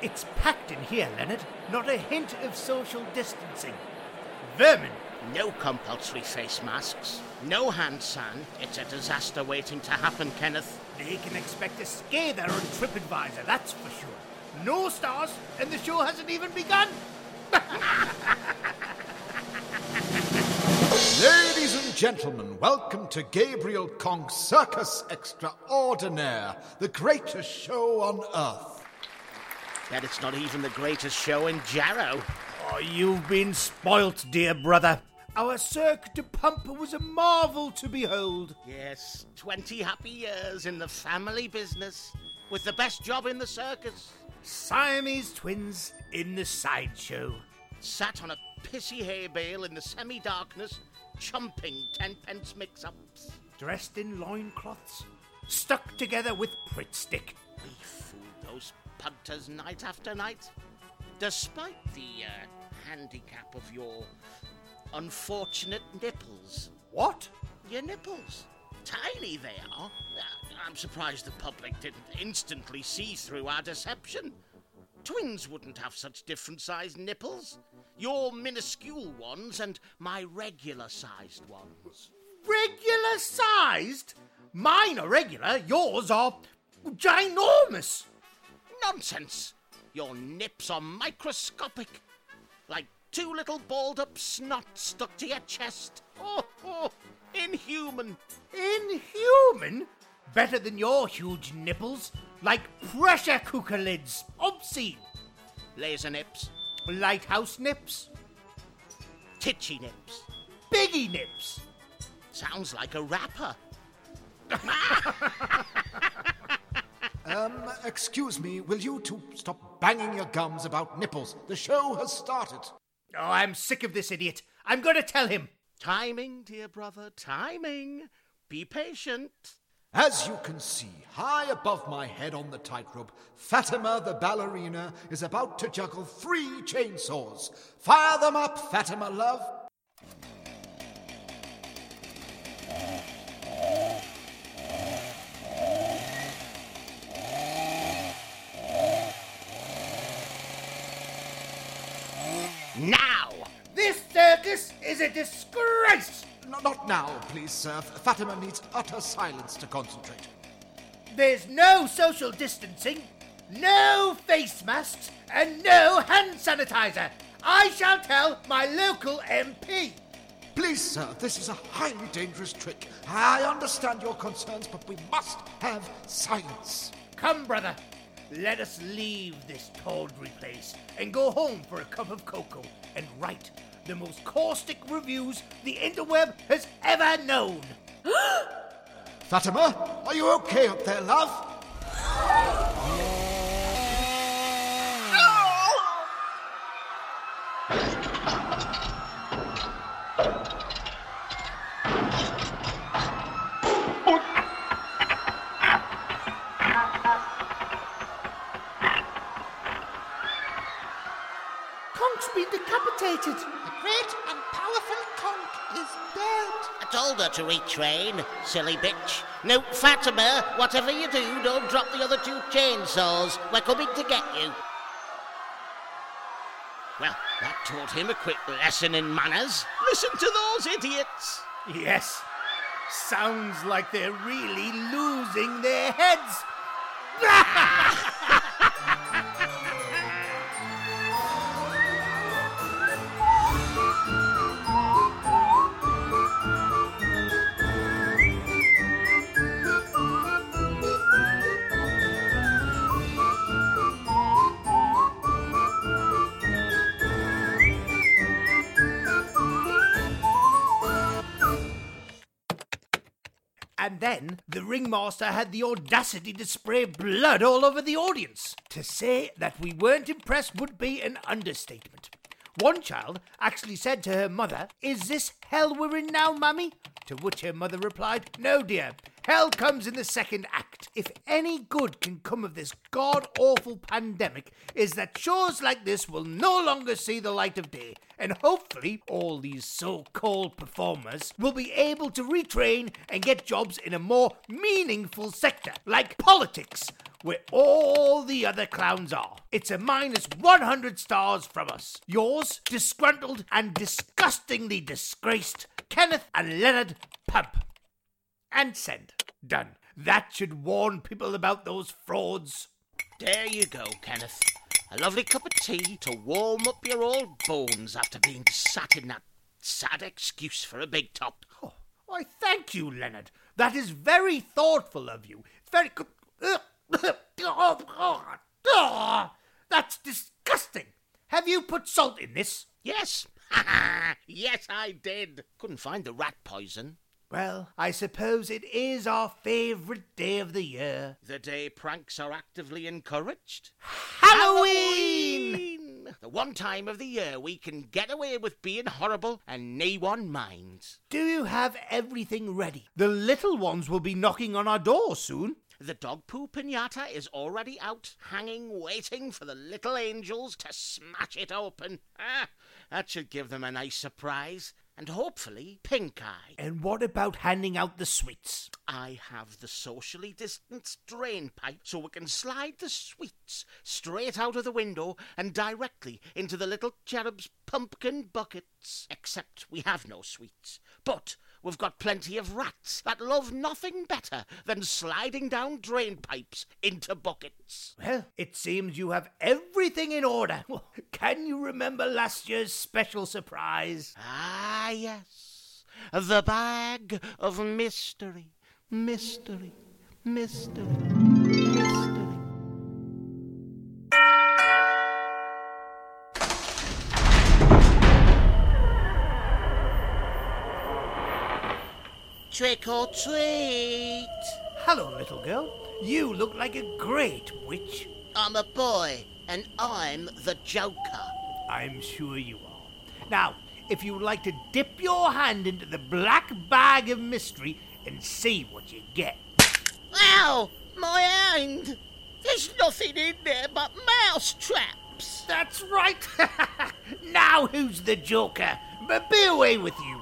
It's packed in here, Leonard. Not a hint of social distancing. Vermin. No compulsory face masks. No hand sand. It's a disaster waiting to happen, Kenneth. They can expect a scather on TripAdvisor, that's for sure. No stars, and the show hasn't even begun. Ladies and gentlemen, welcome to Gabriel Conk's Circus Extraordinaire, the greatest show on earth. Bet it's not even the greatest show in Jarrow. Oh, you've been spoilt, dear brother. Our Cirque Du Pump was a marvel to behold. Yes, 20 happy years in the family business, with the best job in the circus. Siamese twins in the sideshow. Sat on a pissy hay bale in the semi darkness, chumping tenpence mix ups. Dressed in loincloths, stuck together with Pritt stick. Those punters night after night. Despite the uh, handicap of your unfortunate nipples. What? Your nipples. Tiny they are. Uh, I'm surprised the public didn't instantly see through our deception. Twins wouldn't have such different sized nipples. Your minuscule ones and my regular sized ones. Regular sized? Mine are regular, yours are ginormous. Nonsense! Your nips are microscopic, like two little balled up snots stuck to your chest. Oh, oh, inhuman. Inhuman? Better than your huge nipples, like pressure cooker lids. Obscene. Laser nips, Lighthouse nips. titchy nips. Biggie nips. Sounds like a rapper. Um, excuse me, will you two stop banging your gums about nipples? The show has started. Oh, I'm sick of this idiot. I'm going to tell him. Timing, dear brother, timing. Be patient. As you can see, high above my head on the tightrope, Fatima the ballerina is about to juggle three chainsaws. Fire them up, Fatima, love. Now! This circus is a disgrace. No, not now, please, sir. Fatima needs utter silence to concentrate. There's no social distancing, no face masks, and no hand sanitizer. I shall tell my local MP. Please, sir, this is a highly dangerous trick. I understand your concerns, but we must have silence. Come, brother, let us leave this tawdry place and go home for a cup of cocoa and write the most caustic reviews the interweb has ever known. Fatima, are you okay up there, love? told her to retrain, silly bitch. No, Fatima, whatever you do, don't drop the other two chainsaws. We're coming to get you. Well, that taught him a quick lesson in manners. Listen to those idiots. Yes, sounds like they're really losing their heads. And then the ringmaster had the audacity to spray blood all over the audience. To say that we weren't impressed would be an understatement. One child actually said to her mother, Is this hell we're in now, mummy? To which her mother replied, No, dear. Hell comes in the second act. If any good can come of this god awful pandemic, is that shows like this will no longer see the light of day, and hopefully all these so called performers will be able to retrain and get jobs in a more meaningful sector, like politics, where all the other clowns are. It's a minus 100 stars from us. Yours, disgruntled and disgustingly disgraced, Kenneth and Leonard Pump. And send. Done. That should warn people about those frauds. There you go, Kenneth. A lovely cup of tea to warm up your old bones after being sat in that sad excuse for a big top. Oh, why, thank you, Leonard. That is very thoughtful of you. Very good. That's disgusting. Have you put salt in this? Yes. yes, I did. Couldn't find the rat poison. Well, I suppose it is our favourite day of the year. The day pranks are actively encouraged. Halloween! Halloween! The one time of the year we can get away with being horrible and no one minds. Do you have everything ready? The little ones will be knocking on our door soon. The dog poo pinata is already out, hanging, waiting for the little angels to smash it open. Ah, that should give them a nice surprise. And hopefully, pink eye. And what about handing out the sweets? I have the socially distanced drain pipe so we can slide the sweets straight out of the window and directly into the little cherub's pumpkin buckets. Except we have no sweets. But we've got plenty of rats that love nothing better than sliding down drain pipes into buckets. Well, it seems you have everything in order. Can you remember last year's special surprise? Ah, yes. The bag of mystery, mystery, mystery, mystery. Trick or treat. Hello, little girl. You look like a great witch. I'm a boy, and I'm the Joker. I'm sure you are. Now, if you would like to dip your hand into the black bag of mystery and see what you get. Ow! My hand! There's nothing in there but mouse traps. That's right. now who's the joker? But be away with you.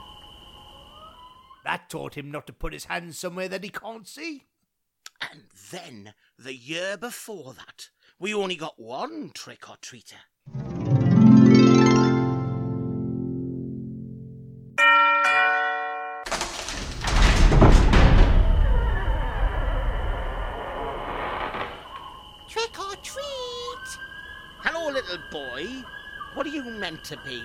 That taught him not to put his hands somewhere that he can't see. And then, the year before that, we only got one trick or treater. Trick or treat. Hello, little boy. What are you meant to be?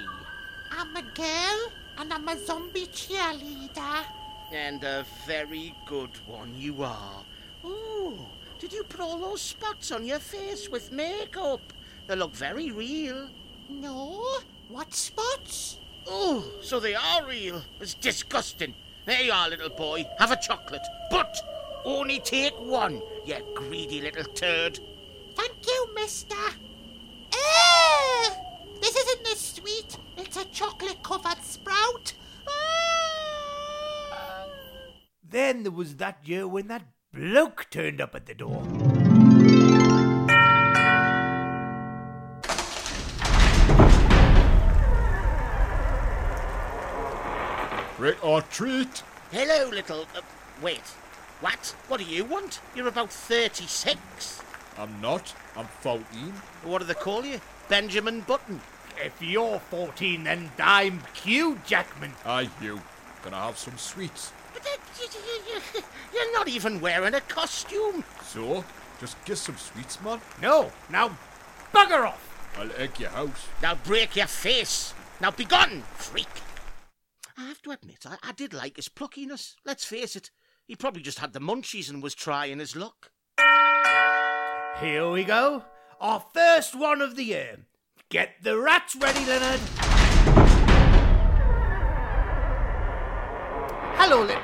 I'm a girl and I'm a zombie cheerleader. And a very good one you are. Ooh, did you put all those spots on your face with makeup? They look very real. No, what spots? Oh, so they are real. It's disgusting. There you are, little boy. Have a chocolate. But only take one, you greedy little turd. Thank you, mister. Eh! This isn't a sweet, it's a chocolate covered sprout. Ah! Then there was that year when that bloke turned up at the door. Trick or treat. Hello, little. Uh, wait. What? What do you want? You're about 36. I'm not. I'm 14. What do they call you? Benjamin Button. If you're 14, then I'm Hugh Jackman. Aye, you. Gonna have some sweets. But that, you're not even wearing a costume. So, just get some sweets, man. No, now bugger off. I'll egg your house. Now break your face. Now be gone, freak. I have to admit, I, I did like his pluckiness. Let's face it, he probably just had the munchies and was trying his luck. Here we go. Our first one of the year. Get the rats ready, Leonard. Hello, Leonard.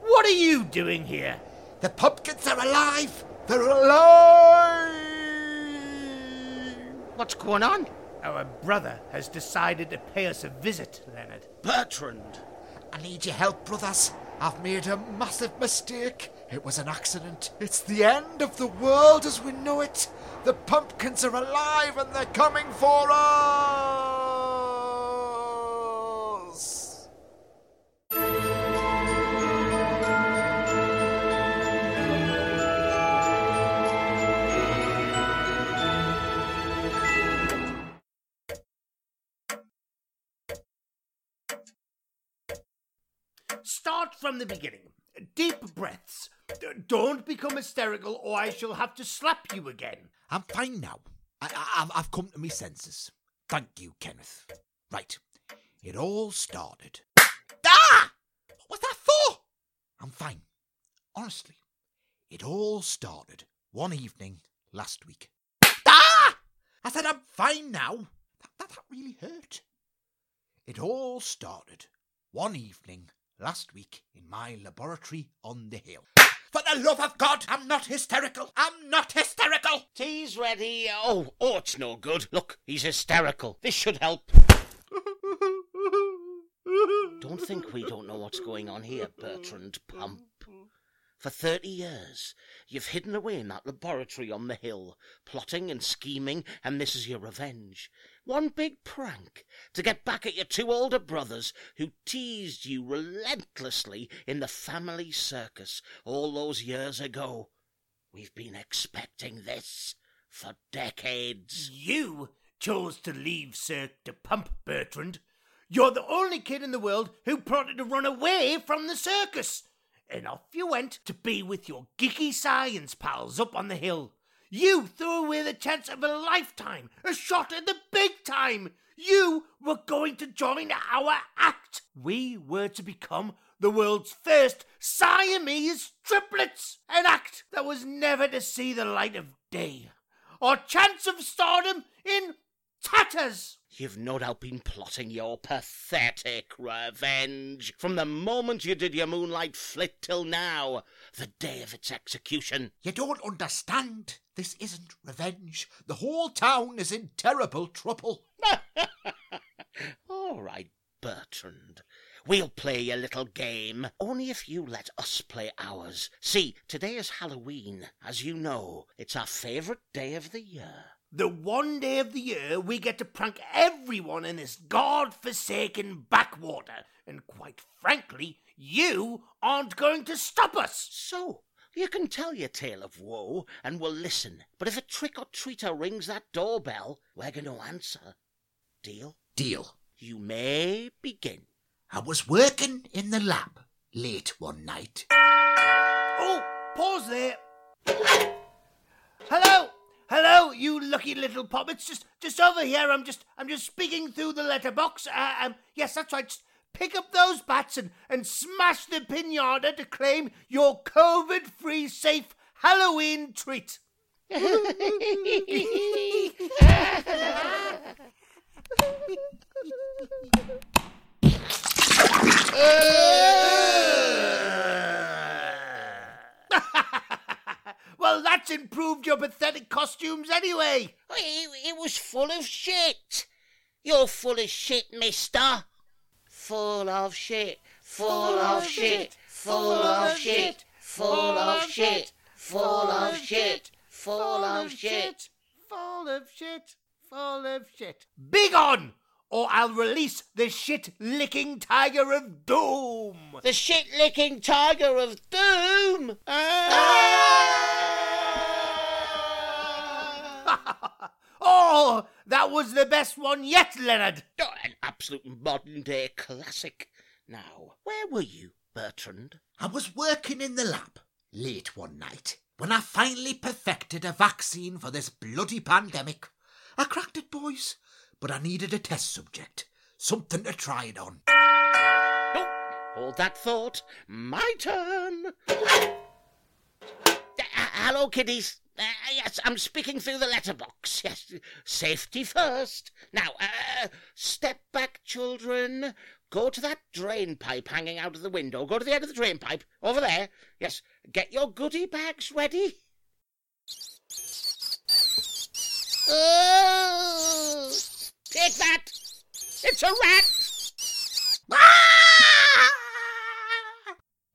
What, are you doing here? The pumpkins are alive! They're alive! What's going on? Our brother has decided to pay us a visit, Leonard. Bertrand. I need your help, brothers. I've made a massive mistake. It was an accident. It's the end of the world as we know it. The pumpkins are alive and they're coming for us. Start from the beginning. Deep breaths don't become hysterical, or I shall have to slap you again. I'm fine now. I, I've come to my senses. Thank you, Kenneth. Right. It all started. Ah! What was that for? I'm fine. Honestly. It all started one evening last week. Ah! I said I'm fine now. That, that, that really hurt. It all started one evening last week in my laboratory on the hill. For the love of God, I'm not hysterical. I'm not hysterical. Tea's ready. Oh, oh, it's no good. Look, he's hysterical. This should help. Don't think we don't know what's going on here, Bertrand Pump. For thirty years, you've hidden away in that laboratory on the hill, plotting and scheming, and this is your revenge. One big prank to get back at your two older brothers who teased you relentlessly in the family circus all those years ago. We've been expecting this for decades. You chose to leave Cirque Du Pump, Bertrand. You're the only kid in the world who plotted to run away from the circus. And off you went to be with your geeky science pals up on the hill. You threw away the chance of a lifetime, a shot at the big time. You were going to join our act. We were to become the world's first Siamese triplets, an act that was never to see the light of day. Our chance of stardom in tatters. You've no doubt been plotting your pathetic revenge from the moment you did your moonlight flit till now, the day of its execution. You don't understand. This isn't revenge. The whole town is in terrible trouble. All right, Bertrand. We'll play your little game, only if you let us play ours. See, today is Halloween. As you know, it's our favourite day of the year. The one day of the year we get to prank everyone in this god-forsaken backwater. And quite frankly, you aren't going to stop us. So, you can tell your tale of woe, and we'll listen. But if a trick-or-treater rings that doorbell, we're going to answer. Deal? Deal. You may begin. I was working in the lab late one night. Oh, pause there. Hello, hello, you lucky little puppets. Just, just over here. I'm just, I'm just speaking through the letterbox. Uh, um, yes, that's right. Just pick up those bats and, and smash the pinata to claim your COVID-free, safe Halloween treat. Well, that's improved your pathetic costumes anyway. It, it was full of shit. You're full of shit, mister. Full of shit, full of shit, full of shit, full of shit, full of shit, full of shit. Full of shit, full of shit. Begone, or I'll release the shit-licking tiger of doom. The shit licking tiger of doom. Ah. oh, that was the best one yet, Leonard. Oh, an absolute modern day classic. Now, where were you, Bertrand? I was working in the lab late one night when I finally perfected a vaccine for this bloody pandemic. I cracked it, boys, but I needed a test subject, something to try it on. Oh, hold that thought. My turn. Uh, hello, kiddies. Uh, yes, I'm speaking through the letterbox. Yes, safety first. Now, uh, step back, children. Go to that drain pipe hanging out of the window. Go to the end of the drain pipe. Over there. Yes, get your goodie bags ready. Oh, take that. It's a rat. Ah!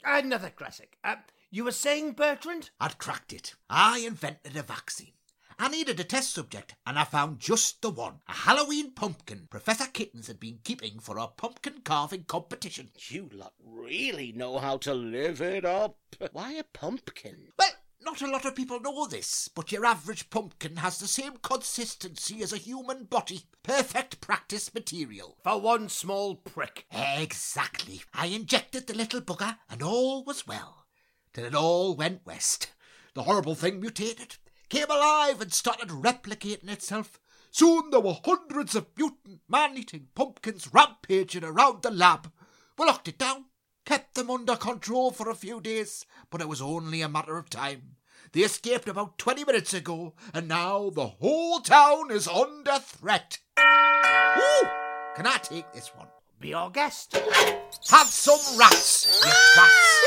Another classic. Uh, you were saying, Bertrand? I'd cracked it. I invented a vaccine. I needed a test subject, and I found just the one. A Halloween pumpkin Professor Kittens had been keeping for a pumpkin carving competition. You lot really know how to live it up. Why a pumpkin? Well, Not a lot of people know this, but your average pumpkin has the same consistency as a human body. Perfect practice material. For one small prick. Exactly. I injected the little bugger, and all was well. Till it all went west. The horrible thing mutated, came alive, and started replicating itself. Soon there were hundreds of mutant, man eating pumpkins rampaging around the lab. We locked it down, kept them under control for a few days, but it was only a matter of time. They escaped about 20 minutes ago, and now the whole town is under threat. Ooh, can I take this one? Be our guest. Have some rats, you twats.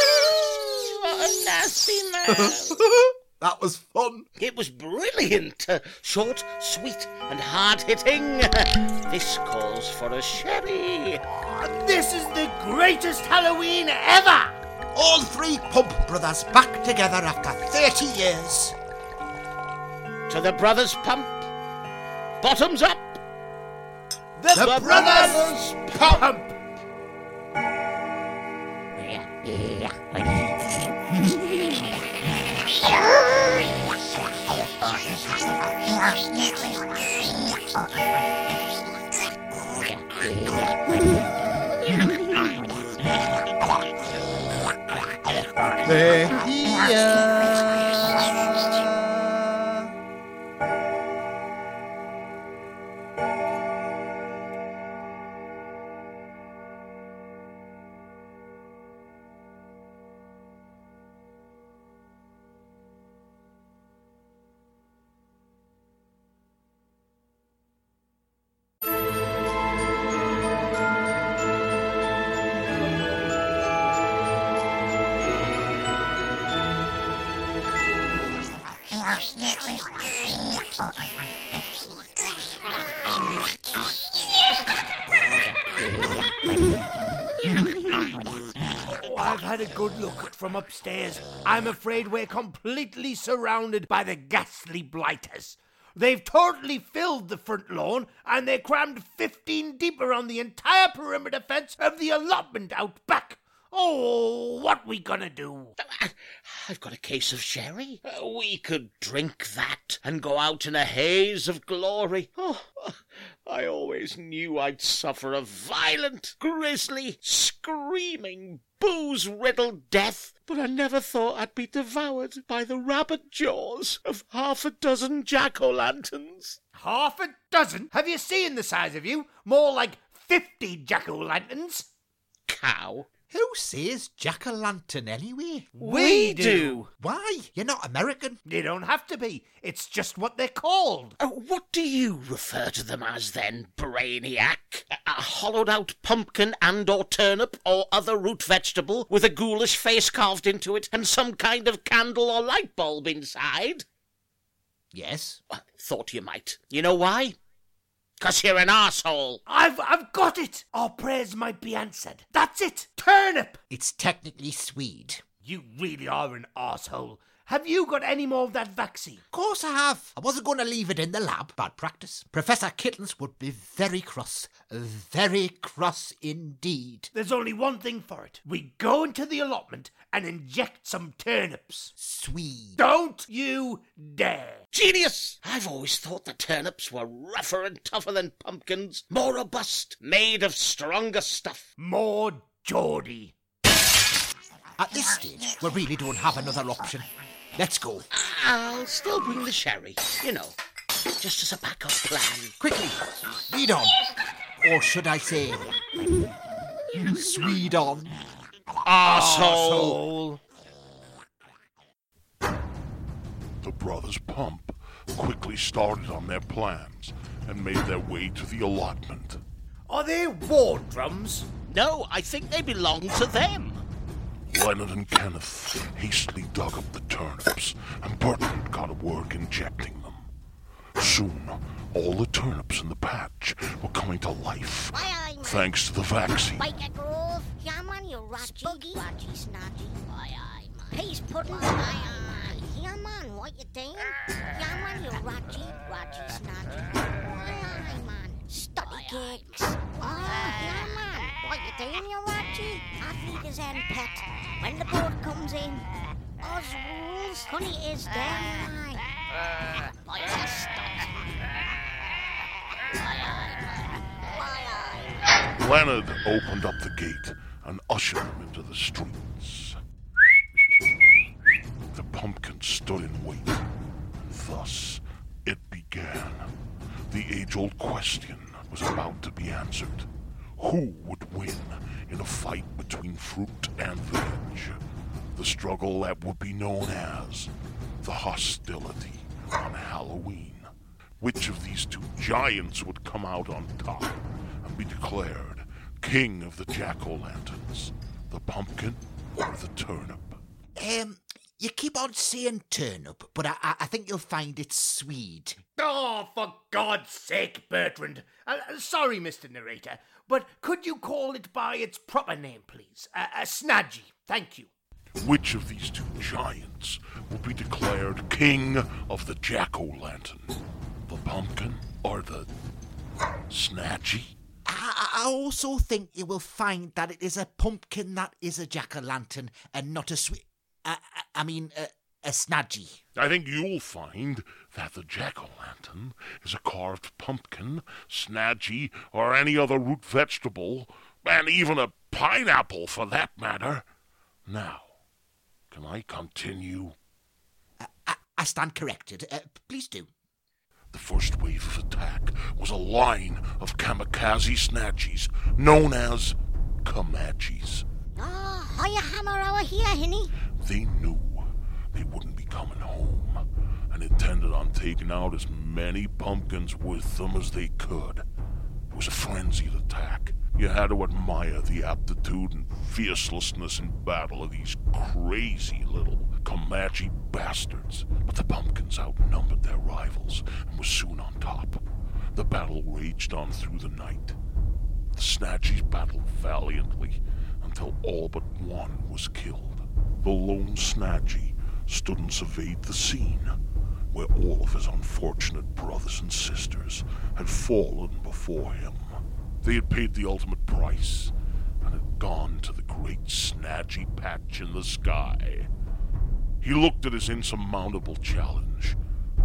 What a nasty man. that was fun. It was brilliant. Uh, short, sweet, and hard hitting. This calls for a sherry. This is the greatest Halloween ever! All three Pump brothers back together after 30 years. To the brothers pump. Bottoms up. The, The Brothers Pump! Oh, Oh, I've had a good look from upstairs. I'm afraid we're completely surrounded by the ghastly blighters. They've totally filled the front lawn and they're crammed 15 deep around the entire perimeter fence of the allotment out back. Oh, what we gonna do? I've got a case of sherry. We could drink that and go out in a haze of glory. Oh, I always knew I'd suffer a violent, grisly, screaming, booze riddled death, but I never thought I'd be devoured by the rabbit jaws of half a dozen jack o' lanterns. Half a dozen? Have you seen the size of you? More like 50 jack o' lanterns. Cow. Who says jack o' lantern anyway? We do. Why? You're not American. You don't have to be. It's just what they're called. Uh, what do you refer to them as then, brainiac? A, a hollowed out pumpkin and or turnip or other root vegetable with a ghoulish face carved into it and some kind of candle or light bulb inside? Yes. Well, thought you might. You know why? 'Cause you're an arsehole. I've I've got it. Our prayers might be answered. That's it. Turnip. It's technically Swede. You really are an asshole. Have you got any more of that vaccine? Of course I have. I wasn't going to leave it in the lab. Bad practice. Professor Kittens would be very cross. Very cross indeed. There's only one thing for it. We go into the allotment and inject some turnips. Sweet. Don't you dare. Genius! I've always thought the turnips were rougher and tougher than pumpkins, more robust, made of stronger stuff. More Geordie. At this stage, we really don't have another option. Let's go. I'll still bring the sherry, you know, just as a backup plan. Quickly. Lead on. Or should I say, Swede on. Arsehole! The brothers Pump quickly started on their plans and made their way to the allotment. Are they war drums? No, I think they belong to them. Leonard and Kenneth hastily dug up the turnips, and Bertrand got to work injecting them. Soon, all the turnips in the patch were coming to life, Aye, aye, man. thanks to the vaccine. Bike a. Yeah, man, you ratchy. Ratchy, snatchy. Aye, aye, man. Pease pudding. Aye, aye, man. Yeah, man, what you doing? Yeah, man, you ratchy. Ratchy, snatchy. Aye, aye, man. Study gigs. Aye, yeah, man. What you doing, you? I feed his end pet. When the boat comes in, Oz rules. Honey is there. Aye. Boy, I stopped. Leonard opened up the gate and ushered him into the streets. The pumpkin stood in wait. Thus, it began. The age old question was about to be answered. Who would win in a fight between fruit and veg? The struggle that would be known as the hostility on Halloween. Which of these two giants would come out on top and be declared king of the jack o' lanterns? The pumpkin or the turnip? Um, you keep on saying turnip, but I, I, I think you'll find it's Swede. Oh, for God's sake, Bertrand. Uh, uh, sorry, Mr. Narrator, but could you call it by its proper name, please? Uh, uh, Snadgy. Thank you. Which of these two giants will be declared king of the jack o' lantern? The pumpkin or the snatchy? I, I also think you will find that it is a pumpkin that is a jack o' lantern and not a sweet. I, I, I mean, a, a snadgy. I think you'll find that the jack o' lantern is a carved pumpkin, snadgy, or any other root vegetable, and even a pineapple for that matter. Now, can I continue? I, I stand corrected. Uh, please do. The first wave of attack was a line of kamikaze snatchies known as Comanches. Oh, are you hammer hour here, Hinny? They knew they wouldn't be coming home and intended on taking out as many pumpkins with them as they could. It was a frenzied attack. You had to admire the aptitude and fiercelessness in battle of these crazy little Comanche bastards. But the pumpkins outnumbered their rivals and were soon on top. The battle raged on through the night. The Snatchies battled valiantly until all but one was killed. The lone Snatchy and surveyed the scene, where all of his unfortunate brothers and sisters had fallen before him. They had paid the ultimate price and had gone to the great Snatchy patch in the sky. He looked at his insurmountable challenge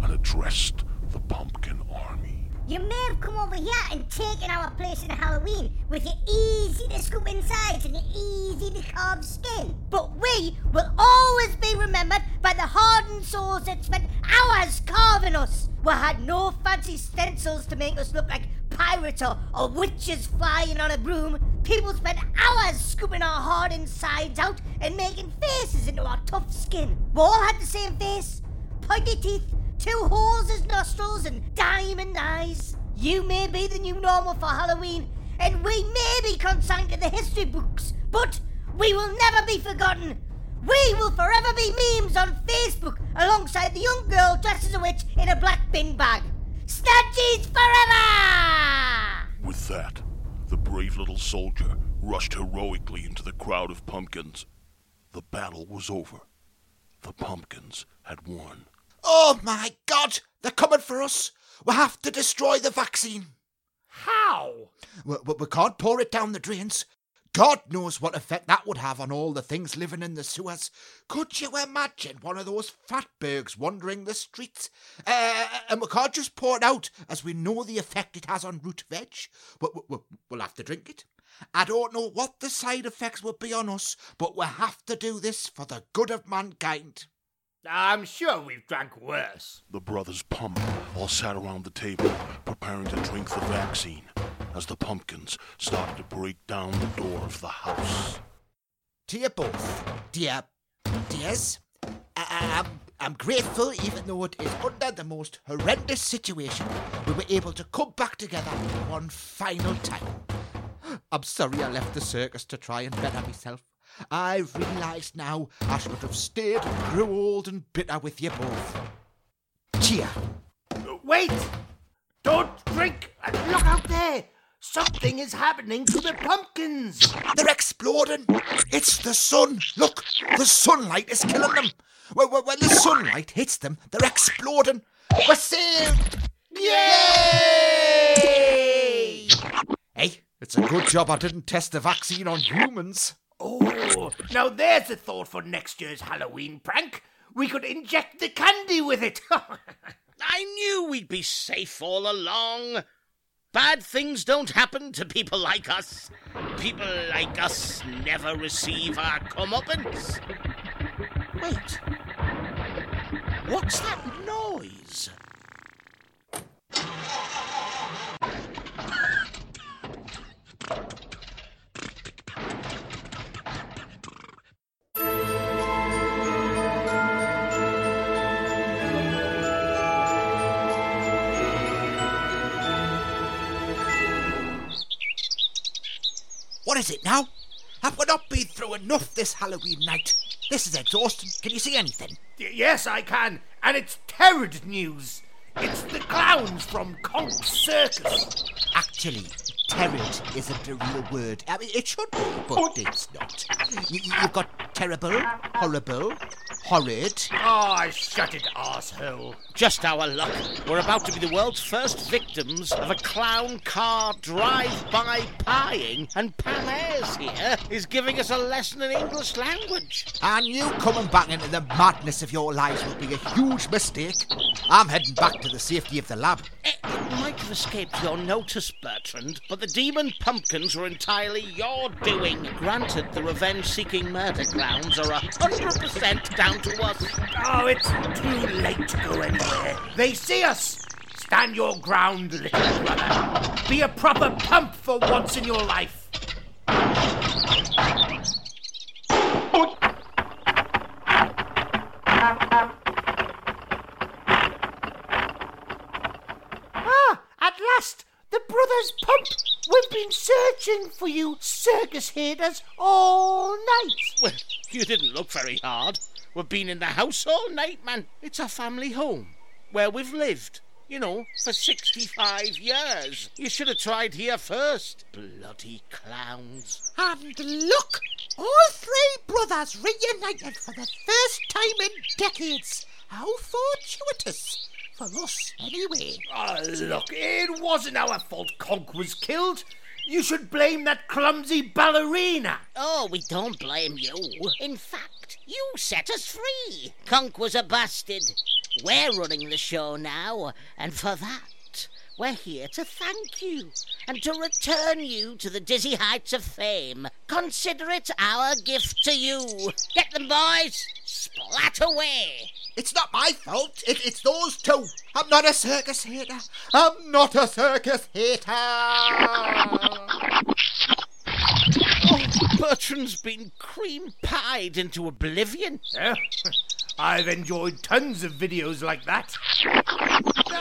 and addressed the pumpkin army. You may have come over here and taken our place in Halloween with your easy to scoop insides and your easy to carve skin. But we will always be remembered by the hardened souls that spent hours carving us. We had no fancy stencils to make us look like pirates or, or witches flying on a broom. People spent hours scooping our hard insides out and making faces into our tough skin. We all had the same face, pointy teeth, two holes as nostrils, and diamond eyes. You may be the new normal for Halloween, and we may be consigned to the history books, but we will never be forgotten. We will forever be memes on Facebook alongside the young girl dressed as a witch in a black bin bag. Forever! With that, the brave little soldier rushed heroically into the crowd of pumpkins. The battle was over. The pumpkins had won. Oh my god! They're coming for us! We have to destroy the vaccine! How? We, we, we can't pour it down the drains. God knows what effect that would have on all the things living in the sewers. Could you imagine one of those fatbergs wandering the streets? Uh, and we can't just pour it out, as we know the effect it has on root veg. But we, we, we'll have to drink it. I don't know what the side effects will be on us, but we have to do this for the good of mankind. I'm sure we've drank worse. The brothers Pump all sat around the table, preparing to drink the vaccine, as the pumpkins started to break down the door of the house. To you both, dear, dears, I, I'm, I'm grateful, even though it is under the most horrendous situation, we were able to come back together one final time. I'm sorry I left the circus to try and better myself. I realise now I should have stayed and grew old and bitter with you both. Cheer. Wait! Don't drink! And Look out there! Something is happening to the pumpkins! They're exploding. It's the sun. Look, the sunlight is killing them. When the sunlight hits them, they're exploding. We're saved. Yay! Hey, it's a good job I didn't test the vaccine on humans. Oh, now there's a thought for next year's Halloween prank. We could inject the candy with it. I knew we'd be safe all along. Bad things don't happen to people like us. People like us never receive our comeuppance. Wait. What's that noise? What is it now? Have we not been through enough this Halloween night? This is exhausting. Can you see anything? Y- yes, I can. And it's terrored news. It's the clowns from Conk's Circus. Actually, terrid isn't a real word. I mean, it should be, but oh. it's not. Y- you've got terrible, horrible, horrid. Ah, shut it, asshole. Just our luck. We're about to be the world's first victims of a clown car drive-by pieing, and Pam Ayres here is giving us a lesson in English language. And you coming back into the madness of your lives would be a huge mistake. I'm heading back to the safety of the lab. Eh, it, it might have escaped your notice, Bertrand, but the demon pumpkins were entirely your doing. Granted, the revenge-seeking murder clowns are a hundred percent down to us. Oh, it's too late to go anywhere. They see us. Stand your ground, little brother. Be a proper pump for once in your life. Been searching for you, circus haters, all night. Well, you didn't look very hard. We've been in the house all night, man. It's our family home, where we've lived, you know, for 65 years. You should have tried here first. Bloody clowns. And look, all three brothers reunited for the first time in decades. How fortuitous. For us, anyway. Oh, look, it wasn't our fault Conk was killed. You should blame that clumsy ballerina. Oh, we don't blame you. In fact, you set us free. Conk was a bastard. We're running the show now, and for that, we're here to thank you and to return you to the dizzy heights of fame. Consider it our gift to you. Get them, boys. Splat away. It's not my fault. It, it's those two. I'm not a circus hater. I'm not a circus hater. Oh, Bertrand's been cream pied into oblivion. Yeah, I've enjoyed tons of videos like that.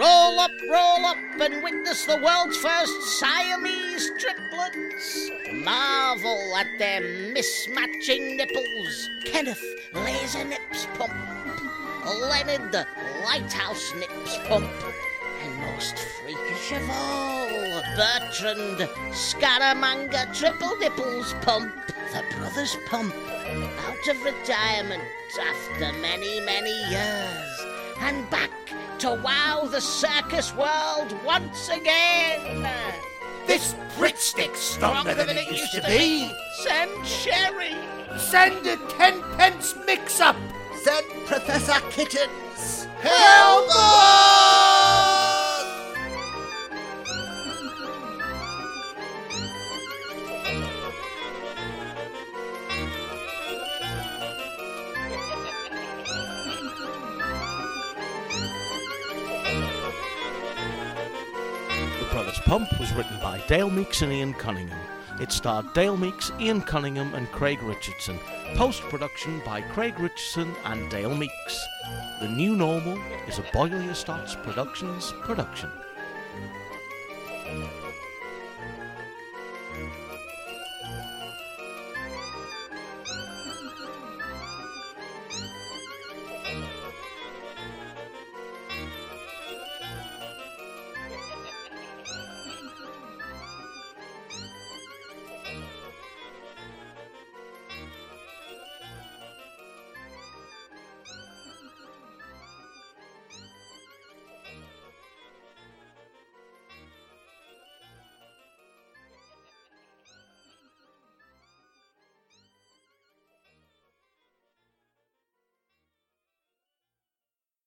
Roll up, roll up, and witness the world's first Siamese triplets. Marvel at their mismatching nipples. Kenneth Laser Nips Pump. Leonard Lighthouse Nips Pump. And most freakish of all, Bertrand Scaramanga Triple Nipples Pump. The Brothers Pump. Out of retirement after many, many years. And back to wow the circus world once again. This Pritt stick's stronger than it used to be. Send Sherry. Send a ten pence mix up. Send Professor Kittens. Help Brothers Pump was written by Dale Meeks and Ian Cunningham. It starred Dale Meeks, Ian Cunningham, and Craig Richardson. Post production by Craig Richardson and Dale Meeks. The New Normal is a Boyle Stotts Productions production.